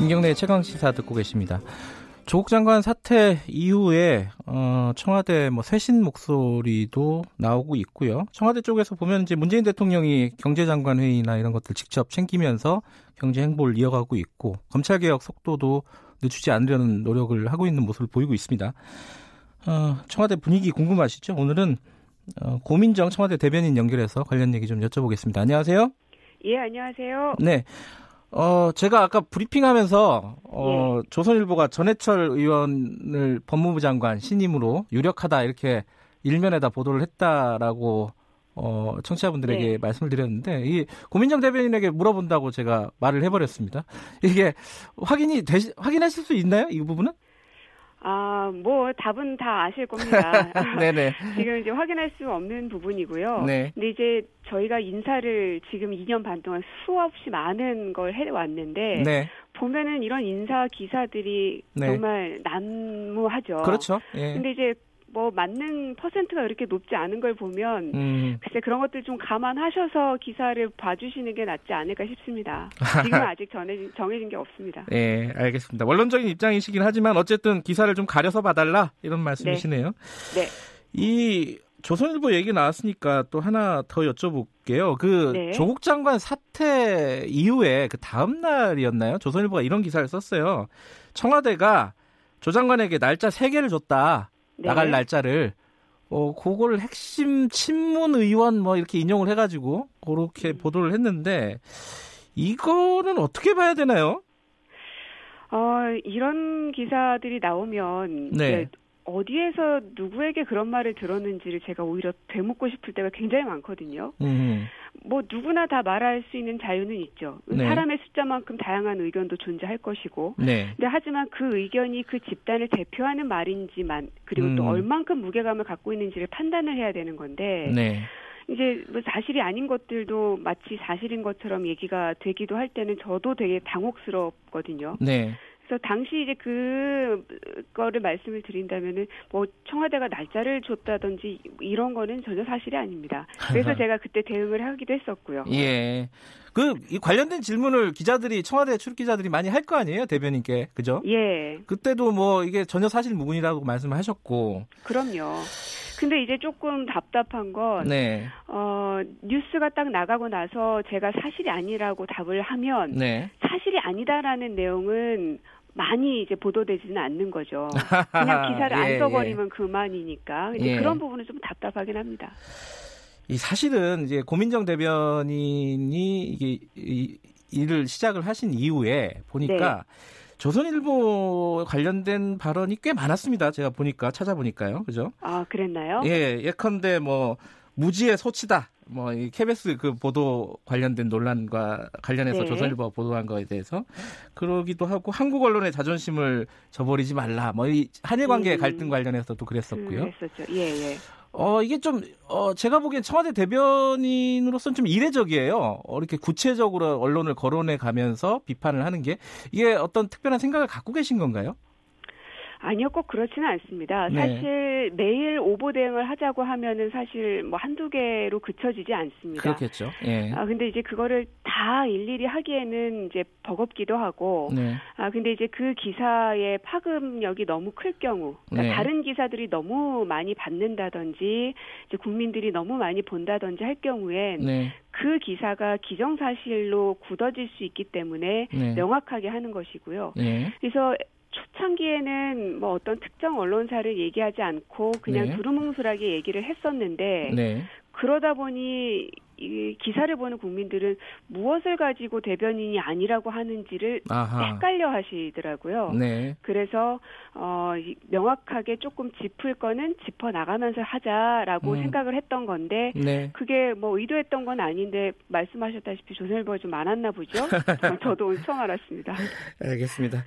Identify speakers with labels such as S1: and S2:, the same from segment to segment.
S1: 김경래의 최강 시사 듣고 계십니다. 조국 장관 사태 이후에 어, 청와대 뭐 쇄신 목소리도 나오고 있고요. 청와대 쪽에서 보면 이제 문재인 대통령이 경제장관 회의나 이런 것들 직접 챙기면서 경제 행보를 이어가고 있고 검찰 개혁 속도도 늦추지 않으려는 노력을 하고 있는 모습을 보이고 있습니다. 어, 청와대 분위기 궁금하시죠? 오늘은 어, 고민정 청와대 대변인 연결해서 관련 얘기 좀 여쭤보겠습니다. 안녕하세요.
S2: 예, 안녕하세요.
S1: 네. 어, 제가 아까 브리핑하면서 어, 예. 조선일보가 전해철 의원을 법무부 장관 신임으로 유력하다 이렇게 일면에다 보도를 했다라고 어, 청취자분들에게 네. 말씀을 드렸는데 이 고민정 대변인에게 물어본다고 제가 말을 해버렸습니다. 이게 확인이 되시, 확인하실 수 있나요? 이 부분은?
S2: 아, 뭐 답은 다 아실 겁니다. 네네. 지금 이제 확인할 수 없는 부분이고요. 네. 근데 이제 저희가 인사를 지금 2년 반 동안 수없이 많은 걸 해왔는데 네. 보면은 이런 인사 기사들이 네. 정말 난무하죠.
S1: 그렇죠.
S2: 예. 근데 이제 뭐 맞는 퍼센트가 그렇게 높지 않은 걸 보면 음. 글쎄 그런 것들 좀 감안하셔서 기사를 봐주시는 게 낫지 않을까 싶습니다. 지금 아직 정해진, 정해진 게 없습니다.
S1: 네, 알겠습니다. 원론적인 입장이시긴 하지만 어쨌든 기사를 좀 가려서 봐달라 이런 말씀이시네요. 네. 네. 이 조선일보 얘기 나왔으니까 또 하나 더 여쭤볼게요. 그 네. 조국 장관 사태 이후에 그 다음 날이었나요? 조선일보가 이런 기사를 썼어요. 청와대가 조 장관에게 날짜 3개를 줬다. 네. 나갈 날짜를 어 그거를 핵심 친문 의원 뭐 이렇게 인용을 해가지고 그렇게 음. 보도를 했는데 이거는 어떻게 봐야 되나요?
S2: 어 이런 기사들이 나오면 네. 어디에서 누구에게 그런 말을 들었는지를 제가 오히려 되묻고 싶을 때가 굉장히 많거든요. 음. 뭐 누구나 다 말할 수 있는 자유는 있죠. 네. 사람의 숫자만큼 다양한 의견도 존재할 것이고. 네. 근데 하지만 그 의견이 그 집단을 대표하는 말인지만 그리고 음. 또 얼만큼 무게감을 갖고 있는지를 판단을 해야 되는 건데. 네. 이제 뭐 사실이 아닌 것들도 마치 사실인 것처럼 얘기가 되기도 할 때는 저도 되게 당혹스럽거든요. 네. 그래서 당시 이제 그 거를 말씀을 드린다면은 뭐 청와대가 날짜를 줬다든지 이런 거는 전혀 사실이 아닙니다. 그래서 제가 그때 대응을 하기도 했었고요.
S1: 예. 그 관련된 질문을 기자들이 청와대 출입 기자들이 많이 할 거 아니에요 대변인께 그죠?
S2: 예.
S1: 그때도 뭐 이게 전혀 사실 무근이라고 말씀하셨고.
S2: 그럼요. 근데 이제 조금 답답한 건 네. 어, 뉴스가 딱 나가고 나서 제가 사실이 아니라고 답을 하면 네. 사실이 아니다라는 내용은 많이 이제 보도되지는 않는 거죠. 그냥 기사를 예, 안 써버리면 예. 그만이니까. 이제 예. 그런 부분은 좀 답답하긴 합니다.
S1: 이 사실은 이제 고민정 대변인이 이게 이, 일을 시작을 하신 이후에 보니까 네. 조선일보 관련된 발언이 꽤 많았습니다. 제가 보니까 찾아보니까요. 그죠?
S2: 아, 그랬나요?
S1: 예, 예컨대 뭐 무지의 소치다. 뭐 이 KBS 그 보도 관련된 논란과 관련해서 네. 조선일보가 보도한 거에 대해서 그러기도 하고 한국 언론의 자존심을 저버리지 말라. 뭐 이 한일 관계 음. 갈등 관련해서도 그랬었고요.
S2: 음, 그랬었죠. 예, 예.
S1: 어, 이게 좀, 어, 제가 보기엔 청와대 대변인으로서는 좀 이례적이에요. 어, 이렇게 구체적으로 언론을 거론해 가면서 비판을 하는 게, 이게 어떤 특별한 생각을 갖고 계신 건가요?
S2: 아니요, 꼭 그렇지는 않습니다. 네. 사실 매일 오보 대응을 하자고 하면은 사실 뭐 한두 개로 그쳐지지 않습니다.
S1: 그렇겠죠. 예.
S2: 아 근데 이제 그거를 다 일일이 하기에는 이제 버겁기도 하고, 네. 아 근데 이제 그 기사의 파급력이 너무 클 경우, 그러니까 네. 다른 기사들이 너무 많이 받는다든지, 이제 국민들이 너무 많이 본다든지 할 경우엔 네. 그 기사가 기정사실로 굳어질 수 있기 때문에 네. 명확하게 하는 것이고요. 네. 그래서 초창기에는 뭐 어떤 특정 언론사를 얘기하지 않고 그냥 네. 두루뭉술하게 얘기를 했었는데 네. 그러다 보니 이 기사를 보는 국민들은 무엇을 가지고 대변인이 아니라고 하는지를 아하. 헷갈려 하시더라고요. 네. 그래서 어 명확하게 조금 짚을 거는 짚어 나가면서 하자라고 음. 생각을 했던 건데 네. 그게 뭐 의도했던 건 아닌데 말씀하셨다시피 조선일보가 좀 많았나 보죠. 저도 처음 알았습니다.
S1: 알겠습니다.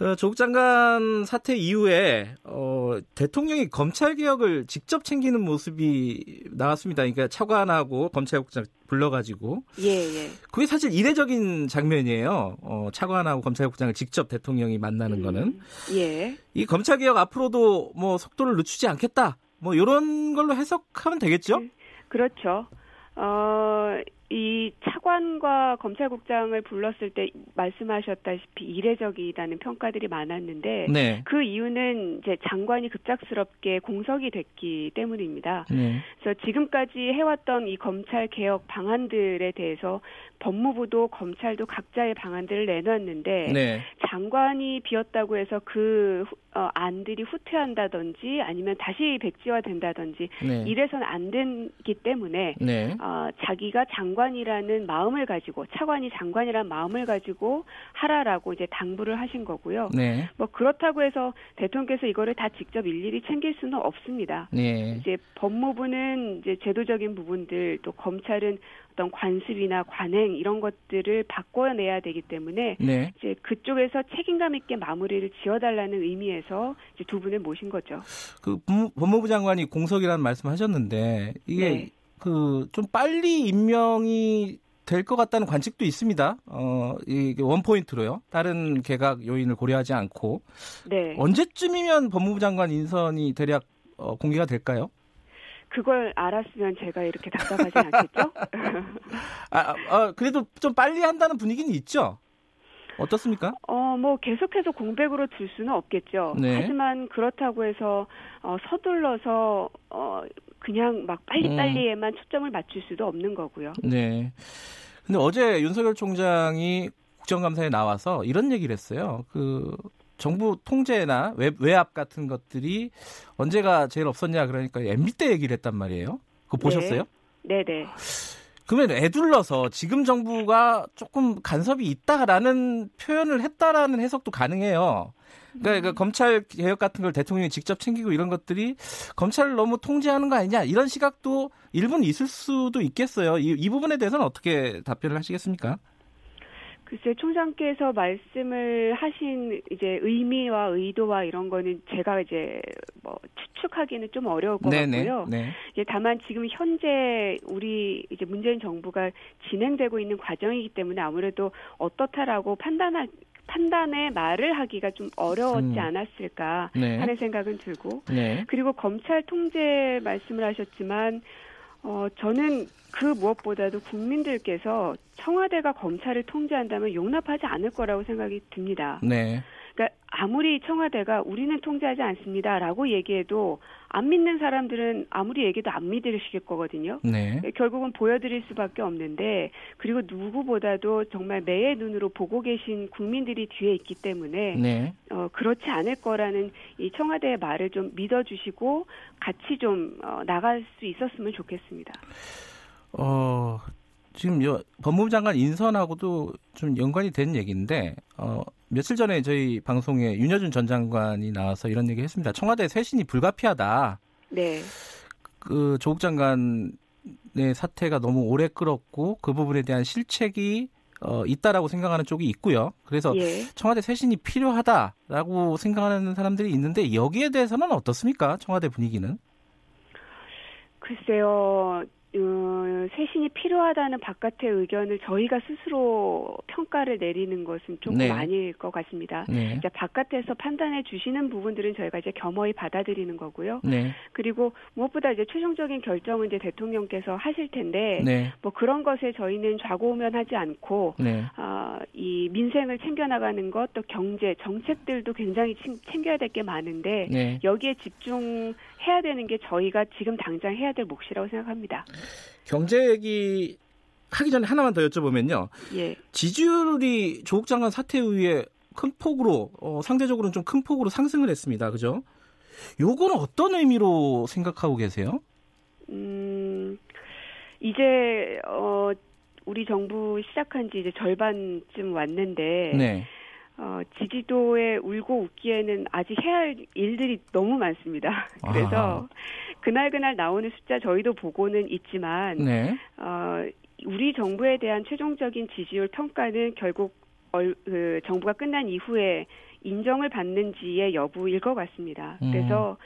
S1: 어, 조국 장관 사태 이후에 어, 대통령이 검찰 개혁을 직접 챙기는 모습이 나왔습니다. 그러니까 차관하고 검찰국 장 불러가지고 예, 예. 그게 사실 이례적인 장면이에요. 어, 차관하고 검찰국장을 직접 대통령이 만나는 음, 거는 예. 이 검찰 개혁 앞으로도 뭐 속도를 늦추지 않겠다. 뭐 이런 걸로 해석하면 되겠죠? 네,
S2: 그렇죠. 어, 이 차관과 검찰국장을 불렀을 때 말씀하셨다시피 이례적이다는 평가들이 많았는데 네. 그 이유는 이제 장관이 급작스럽게 공석이 됐기 때문입니다. 네. 그래서 지금까지 해왔던 이 검찰 개혁 방안들에 대해서 법무부도 검찰도 각자의 방안들을 내놨는데 네. 장관이 비었다고 해서 그 어, 안들이 후퇴한다든지 아니면 다시 백지화 된다든지 네. 이래서는 안 되기 때문에 네. 어, 자기가 장 관이라는 마음을 가지고 차관이 장관이라는 마음을 가지고 하라라고 이제 당부를 하신 거고요. 네. 뭐 그렇다고 해서 대통령께서 이거를 다 직접 일일이 챙길 수는 없습니다. 네. 이제 법무부는 이제 제도적인 부분들 또 검찰은 어떤 관습이나 관행 이런 것들을 바꿔내야 되기 때문에 네. 이제 그쪽에서 책임감 있게 마무리를 지어달라는 의미에서 두 분을 모신 거죠.
S1: 그 법무부 장관이 공석이라는 말씀하셨는데 이게 네. 그 좀 빨리 임명이 될 것 같다는 관측도 있습니다. 어, 이게 원 포인트로요. 다른 개각 요인을 고려하지 않고. 네. 언제쯤이면 법무부 장관 인선이 대략 어, 공개가 될까요?
S2: 그걸 알았으면 제가 이렇게 답답하지 않겠죠?
S1: 아, 아, 그래도 좀 빨리 한다는 분위기는 있죠? 어떻습니까?
S2: 어, 뭐 계속해서 공백으로 둘 수는 없겠죠. 네. 하지만 그렇다고 해서 어, 서둘러서 어, 그냥 막 빨리빨리에만 음. 초점을 맞출 수도 없는 거고요.
S1: 네. 근데 어제 윤석열 총장이 국정감사에 나와서 이런 얘기를 했어요. 그 정부 통제나 외, 외압 같은 것들이 언제가 제일 없었냐 그러니까 MB 때 얘기를 했단 말이에요. 그거 보셨어요?
S2: 네, 네.
S1: 그러면 애둘러서 지금 정부가 조금 간섭이 있다라는 표현을 했다라는 해석도 가능해요. 그러니까, 음. 검찰 개혁 같은 걸 대통령이 직접 챙기고 이런 것들이 검찰을 너무 통제하는 거 아니냐 이런 시각도 일부는 있을 수도 있겠어요. 이, 이 부분에 대해서는 어떻게 답변을 하시겠습니까?
S2: 글쎄 총장께서 말씀을 하신 이제 의미와 의도와 이런 거는 제가 이제 뭐 추측하기는 좀 어려울 것 네네, 같고요. 네. 예, 다만 지금 현재 우리 이제 문재인 정부가 진행되고 있는 과정이기 때문에 아무래도 어떻다라고 판단할 판단에 말을 하기가 좀 어려웠지 음. 않았을까 네. 하는 생각은 들고 네. 그리고 검찰 통제 말씀을 하셨지만 어, 저는 그 무엇보다도 국민들께서 청와대가 검찰을 통제한다면 용납하지 않을 거라고 생각이 듭니다. 네. 그러니까 아무리 청와대가 우리는 통제하지 않습니다라고 얘기해도 안 믿는 사람들은 아무리 얘기도 안 믿으실 거거든요. 네. 결국은 보여드릴 수밖에 없는데 그리고 누구보다도 정말 매의 눈으로 보고 계신 국민들이 뒤에 있기 때문에 네. 어, 그렇지 않을 거라는 이 청와대의 말을 좀 믿어주시고 같이 좀 어, 나갈 수 있었으면 좋겠습니다.
S1: 어, 지금 요 법무부 장관 인선하고도 좀 연관이 된 얘기인데 어, 며칠 전에 저희 방송에 윤여준 전 장관이 나와서 이런 얘기 했습니다. 청와대 쇄신이 불가피하다. 네. 그 조국 장관의 사태가 너무 오래 끌었고 그 부분에 대한 실책이 어, 있다라고 생각하는 쪽이 있고요. 그래서 예. 청와대 쇄신이 필요하다라고 생각하는 사람들이 있는데 여기에 대해서는 어떻습니까? 청와대 분위기는?
S2: 글쎄요. 어, 쇄신이 필요하다는 바깥의 의견을 저희가 스스로 평가를 내리는 것은 조금 네. 아닐 것 같습니다. 네. 그러니까 바깥에서 판단해 주시는 부분들은 저희가 이제 겸허히 받아들이는 거고요. 네. 그리고 무엇보다 이제 최종적인 결정은 이제 대통령께서 하실 텐데 네. 뭐 그런 것에 저희는 좌고우면하지 않고 네. 어, 이 민생을 챙겨나가는 것 또 경제 정책들도 굉장히 챙겨야 될 게 많은데 네. 여기에 집중해야 되는 게 저희가 지금 당장 해야 될 몫이라고 생각합니다.
S1: 경제 얘기 하기 전에 하나만 더 여쭤보면요. 예. 지지율이 조국 장관 사태 이후에 큰 폭으로 어, 상대적으로는 좀 큰 폭으로 상승을 했습니다. 그죠? 요거는 어떤 의미로 생각하고 계세요? 음,
S2: 이제 어 우리 정부 시작한 지 이제 절반쯤 왔는데 네. 어, 지지도에 울고 웃기에는 아직 해야 할 일들이 너무 많습니다. 그래서 아. 그날 그날 나오는 숫자 저희도 보고는 있지만 네. 어, 우리 정부에 대한 최종적인 지지율 평가는 결국 얼, 그 정부가 끝난 이후에 인정을 받는지의 여부일 것 같습니다. 음. 그래서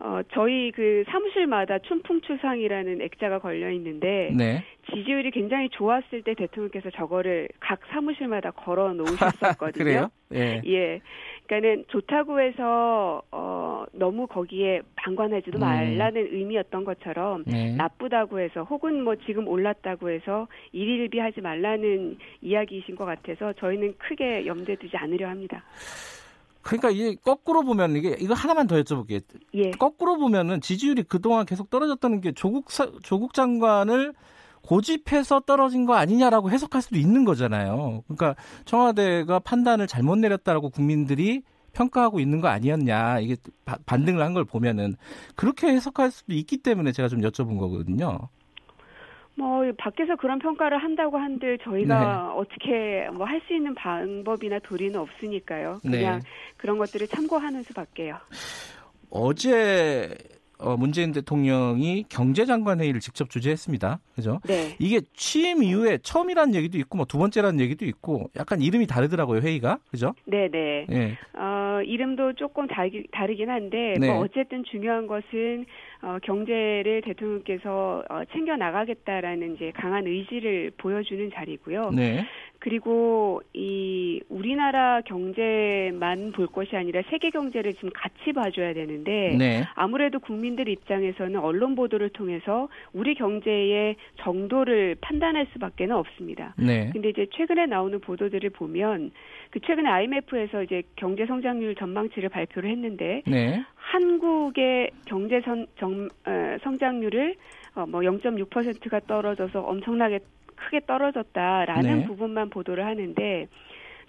S2: 어, 저희 그 사무실마다 춘풍추상이라는 액자가 걸려 있는데 네. 지지율이 굉장히 좋았을 때 대통령께서 저거를 각 사무실마다 걸어 놓으셨었거든요.
S1: 그래요? 예.
S2: 예. 그러니까는 좋다고 해서 어 너무 거기에 방관하지도 음. 말라는 의미였던 것처럼 네. 나쁘다고 해서 혹은 뭐 지금 올랐다고 해서 일일비하지 말라는 이야기이신 것 같아서 저희는 크게 염두에 두지 않으려 합니다.
S1: 그러니까 이게 거꾸로 보면 이게 이거 하나만 더 여쭤볼게요. 예. 거꾸로 보면은 지지율이 그동안 계속 떨어졌다는 게 조국 사, 조국 장관을 고집해서 떨어진 거 아니냐라고 해석할 수도 있는 거잖아요. 그러니까 청와대가 판단을 잘못 내렸다라고 국민들이 평가하고 있는 거 아니었냐 이게 반등을 한 걸 보면은 그렇게 해석할 수도 있기 때문에 제가 좀 여쭤본 거거든요.
S2: 뭐 밖에서 그런 평가를 한다고 한들 저희가 네. 어떻게 뭐 할 수 있는 방법이나 도리는 없으니까요. 그냥 네. 그런 것들을 참고하는 수밖에요.
S1: 어제 어, 문재인 대통령이 경제장관 회의를 직접 주재했습니다. 그죠? 네. 이게 취임 이후에 처음이라는 얘기도 있고 뭐 두 번째라는 얘기도 있고 약간 이름이 다르더라고요 회의가 그죠?
S2: 네네. 네. 어, 이름도 조금 다르, 다르긴 한데 네. 뭐 어쨌든 중요한 것은 어, 경제를 대통령께서 어, 챙겨 나가겠다라는 이제 강한 의지를 보여주는 자리고요. 네. 그리고 이 우리나라 경제만 볼 것이 아니라 세계 경제를 지금 같이 봐줘야 되는데 네. 아무래도 국민들 입장에서는 언론 보도를 통해서 우리 경제의 정도를 판단할 수밖에는 없습니다. 네. 근데 이제 최근에 나오는 보도들을 보면 그 최근에 IMF에서 이제 경제 성장률 전망치를 발표를 했는데 네. 한국의 경제 선, 정, 어, 성장률을 어, 뭐 0.6%가 떨어져서 엄청나게 크게 떨어졌다라는 네. 부분만 보도를 하는데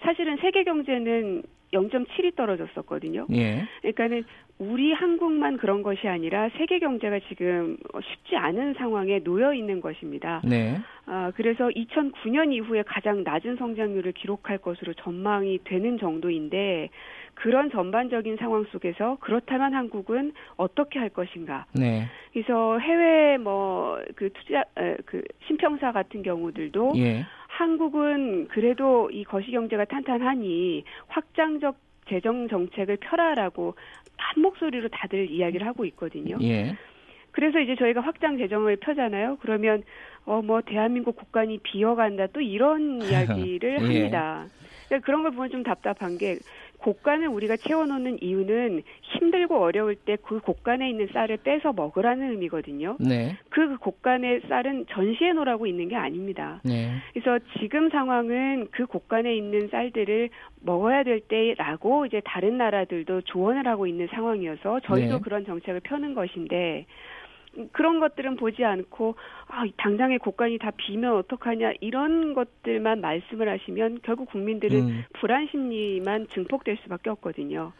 S2: 사실은 세계 경제는 0.7이 떨어졌었거든요. 예. 그러니까는 우리 한국만 그런 것이 아니라 세계 경제가 지금 쉽지 않은 상황에 놓여 있는 것입니다. 네. 아, 그래서 2009년 이후에 가장 낮은 성장률을 기록할 것으로 전망이 되는 정도인데 그런 전반적인 상황 속에서 그렇다면 한국은 어떻게 할 것인가? 네. 그래서 해외 뭐 그 투자 그 신평사 같은 경우들도 예. 한국은 그래도 이 거시 경제가 탄탄하니 확장적 재정 정책을 펴라라고 한 목소리로 다들 이야기를 하고 있거든요. 예. 그래서 이제 저희가 확장 재정을 펴잖아요. 그러면 어 뭐 대한민국 국간이 비어간다 또 이런 이야기를 예. 합니다. 그러니까 그런 걸 보면 좀 답답한 게 곡간을 우리가 채워놓는 이유는 힘들고 어려울 때 그 곡간에 있는 쌀을 빼서 먹으라는 의미거든요. 네. 그 곡간의 쌀은 전시해 놓으라고 있는 게 아닙니다. 네. 그래서 지금 상황은 그 곡간에 있는 쌀들을 먹어야 될 때라고 이제 다른 나라들도 조언을 하고 있는 상황이어서 저희도 네. 그런 정책을 펴는 것인데 그런 것들은 보지 않고 아, 당장의 곳간이 다 비면 어떡하냐 이런 것들만 말씀을 하시면 결국 국민들은 음. 불안 심리만 증폭될 수밖에 없거든요.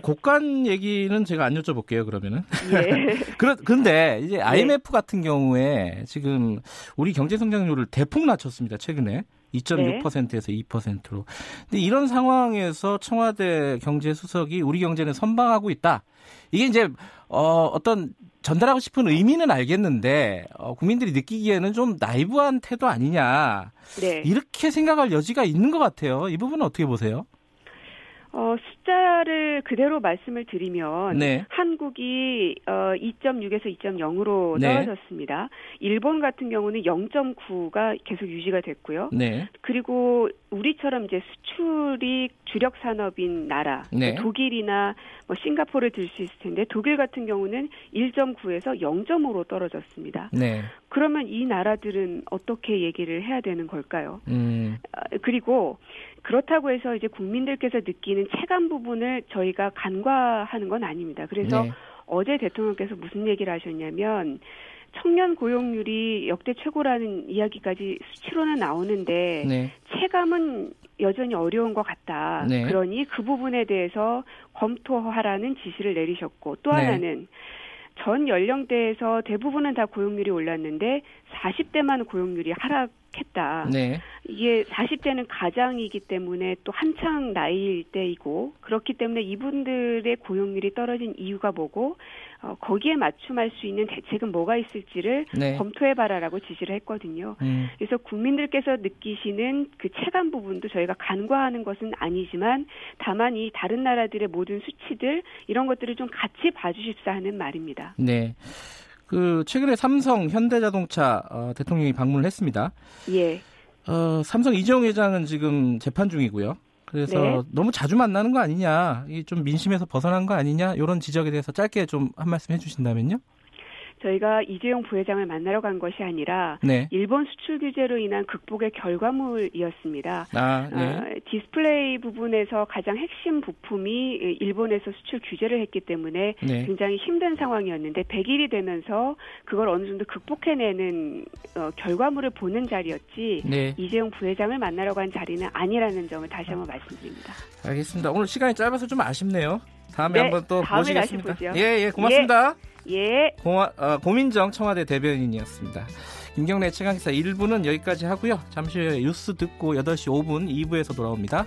S1: 곡간 얘기는 제가 안 여쭤볼게요, 그러면은. 예. 그런, 근데 이제 IMF 네. 같은 경우에 지금 우리 경제 성장률을 대폭 낮췄습니다, 최근에. 2.6%에서 네. 2%로. 근데 이런 상황에서 청와대 경제수석이 우리 경제는 선방하고 있다. 이게 이제 어, 어떤 전달하고 싶은 의미는 알겠는데 어, 국민들이 느끼기에는 좀 나이브한 태도 아니냐 네. 이렇게 생각할 여지가 있는 것 같아요. 이 부분은 어떻게 보세요?
S2: 어, 숫자를 그대로 말씀을 드리면 네. 한국이 어, 2.6에서 2.0으로 떨어졌습니다. 일본 같은 경우는 0.9가 계속 유지가 됐고요. 네. 그리고 우리처럼 이제 수출이 주력 산업인 나라, 네. 독일이나 뭐 싱가포르를 들 수 있을 텐데 독일 같은 경우는 1.9에서 0.5로 떨어졌습니다. 네. 그러면 이 나라들은 어떻게 얘기를 해야 되는 걸까요? 음. 어, 그리고 그렇다고 해서 이제 국민들께서 느끼는 체감 부분을 저희가 간과하는 건 아닙니다. 그래서 네. 어제 대통령께서 무슨 얘기를 하셨냐면 청년 고용률이 역대 최고라는 이야기까지 수치로는 나오는데 네. 체감은 여전히 어려운 것 같다. 네. 그러니 그 부분에 대해서 검토하라는 지시를 내리셨고 또 네. 하나는 전 연령대에서 대부분은 다 고용률이 올랐는데 40대만 고용률이 하락 했다. 네. 이게 40대는 가장이기 때문에 또 한창 나이일 때이고 그렇기 때문에 이분들의 고용률이 떨어진 이유가 뭐고 어, 거기에 맞춤할 수 있는 대책은 뭐가 있을지를 네. 검토해봐라라고 지시를 했거든요. 음. 그래서 국민들께서 느끼시는 그 체감 부분도 저희가 간과하는 것은 아니지만 다만 이 다른 나라들의 모든 수치들 이런 것들을 좀 같이 봐주십사 하는 말입니다.
S1: 네. 그 최근에 삼성, 현대자동차 어, 대통령이 방문을 했습니다.
S2: 예.
S1: 어, 삼성 이재용 회장은 지금 재판 중이고요. 그래서 네. 너무 자주 만나는 거 아니냐, 이 좀 민심에서 벗어난 거 아니냐 이런 지적에 대해서 짧게 좀 한 말씀 해주신다면요.
S2: 저희가 이재용 부회장을 만나러 간 것이 아니라 네. 일본 수출 규제로 인한 극복의 결과물이었습니다. 아, 네. 어, 디스플레이 부분에서 가장 핵심 부품이 일본에서 수출 규제를 했기 때문에 네. 굉장히 힘든 상황이었는데 100일이 되면서 그걸 어느 정도 극복해내는 어, 결과물을 보는 자리였지 네. 이재용 부회장을 만나러 간 자리는 아니라는 점을 다시 한번 말씀드립니다.
S1: 알겠습니다. 오늘 시간이 짧아서 좀 아쉽네요. 다음에 네, 한번 또
S2: 다음에
S1: 모시겠습니다. 예, 예, 고맙습니다.
S2: 예. 예.
S1: 고마, 어, 고민정 청와대 대변인이었습니다. 김경래 최강기사 1부는 여기까지 하고요. 잠시 후에 뉴스 듣고 8시 5분 2부에서 돌아옵니다.